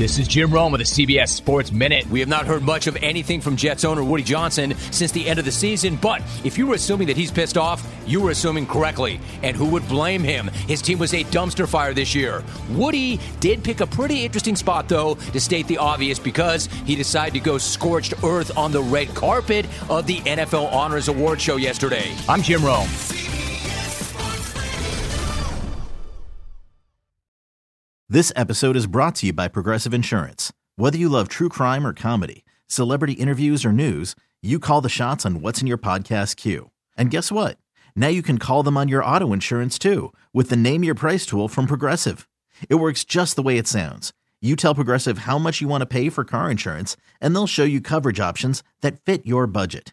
This is Jim Rome with the CBS Sports Minute. We have not heard much of anything from Jets owner Woody Johnson since the end of the season, but if you were assuming that he's pissed off, you were assuming correctly. And who would blame him? His team was a dumpster fire this year. Woody did pick a pretty interesting spot, though, to state the obvious, because he decided to go scorched earth on the red carpet of the NFL Honors Award show yesterday. I'm Jim Rome. This episode is brought to you by Progressive Insurance. Whether you love true crime or comedy, celebrity interviews or news, you call the shots on what's in your podcast queue. And guess what? Now you can call them on your auto insurance too with the Name Your Price tool from Progressive. It works just the way it sounds. You tell Progressive how much you want to pay for car insurance, and they'll show you coverage options that fit your budget.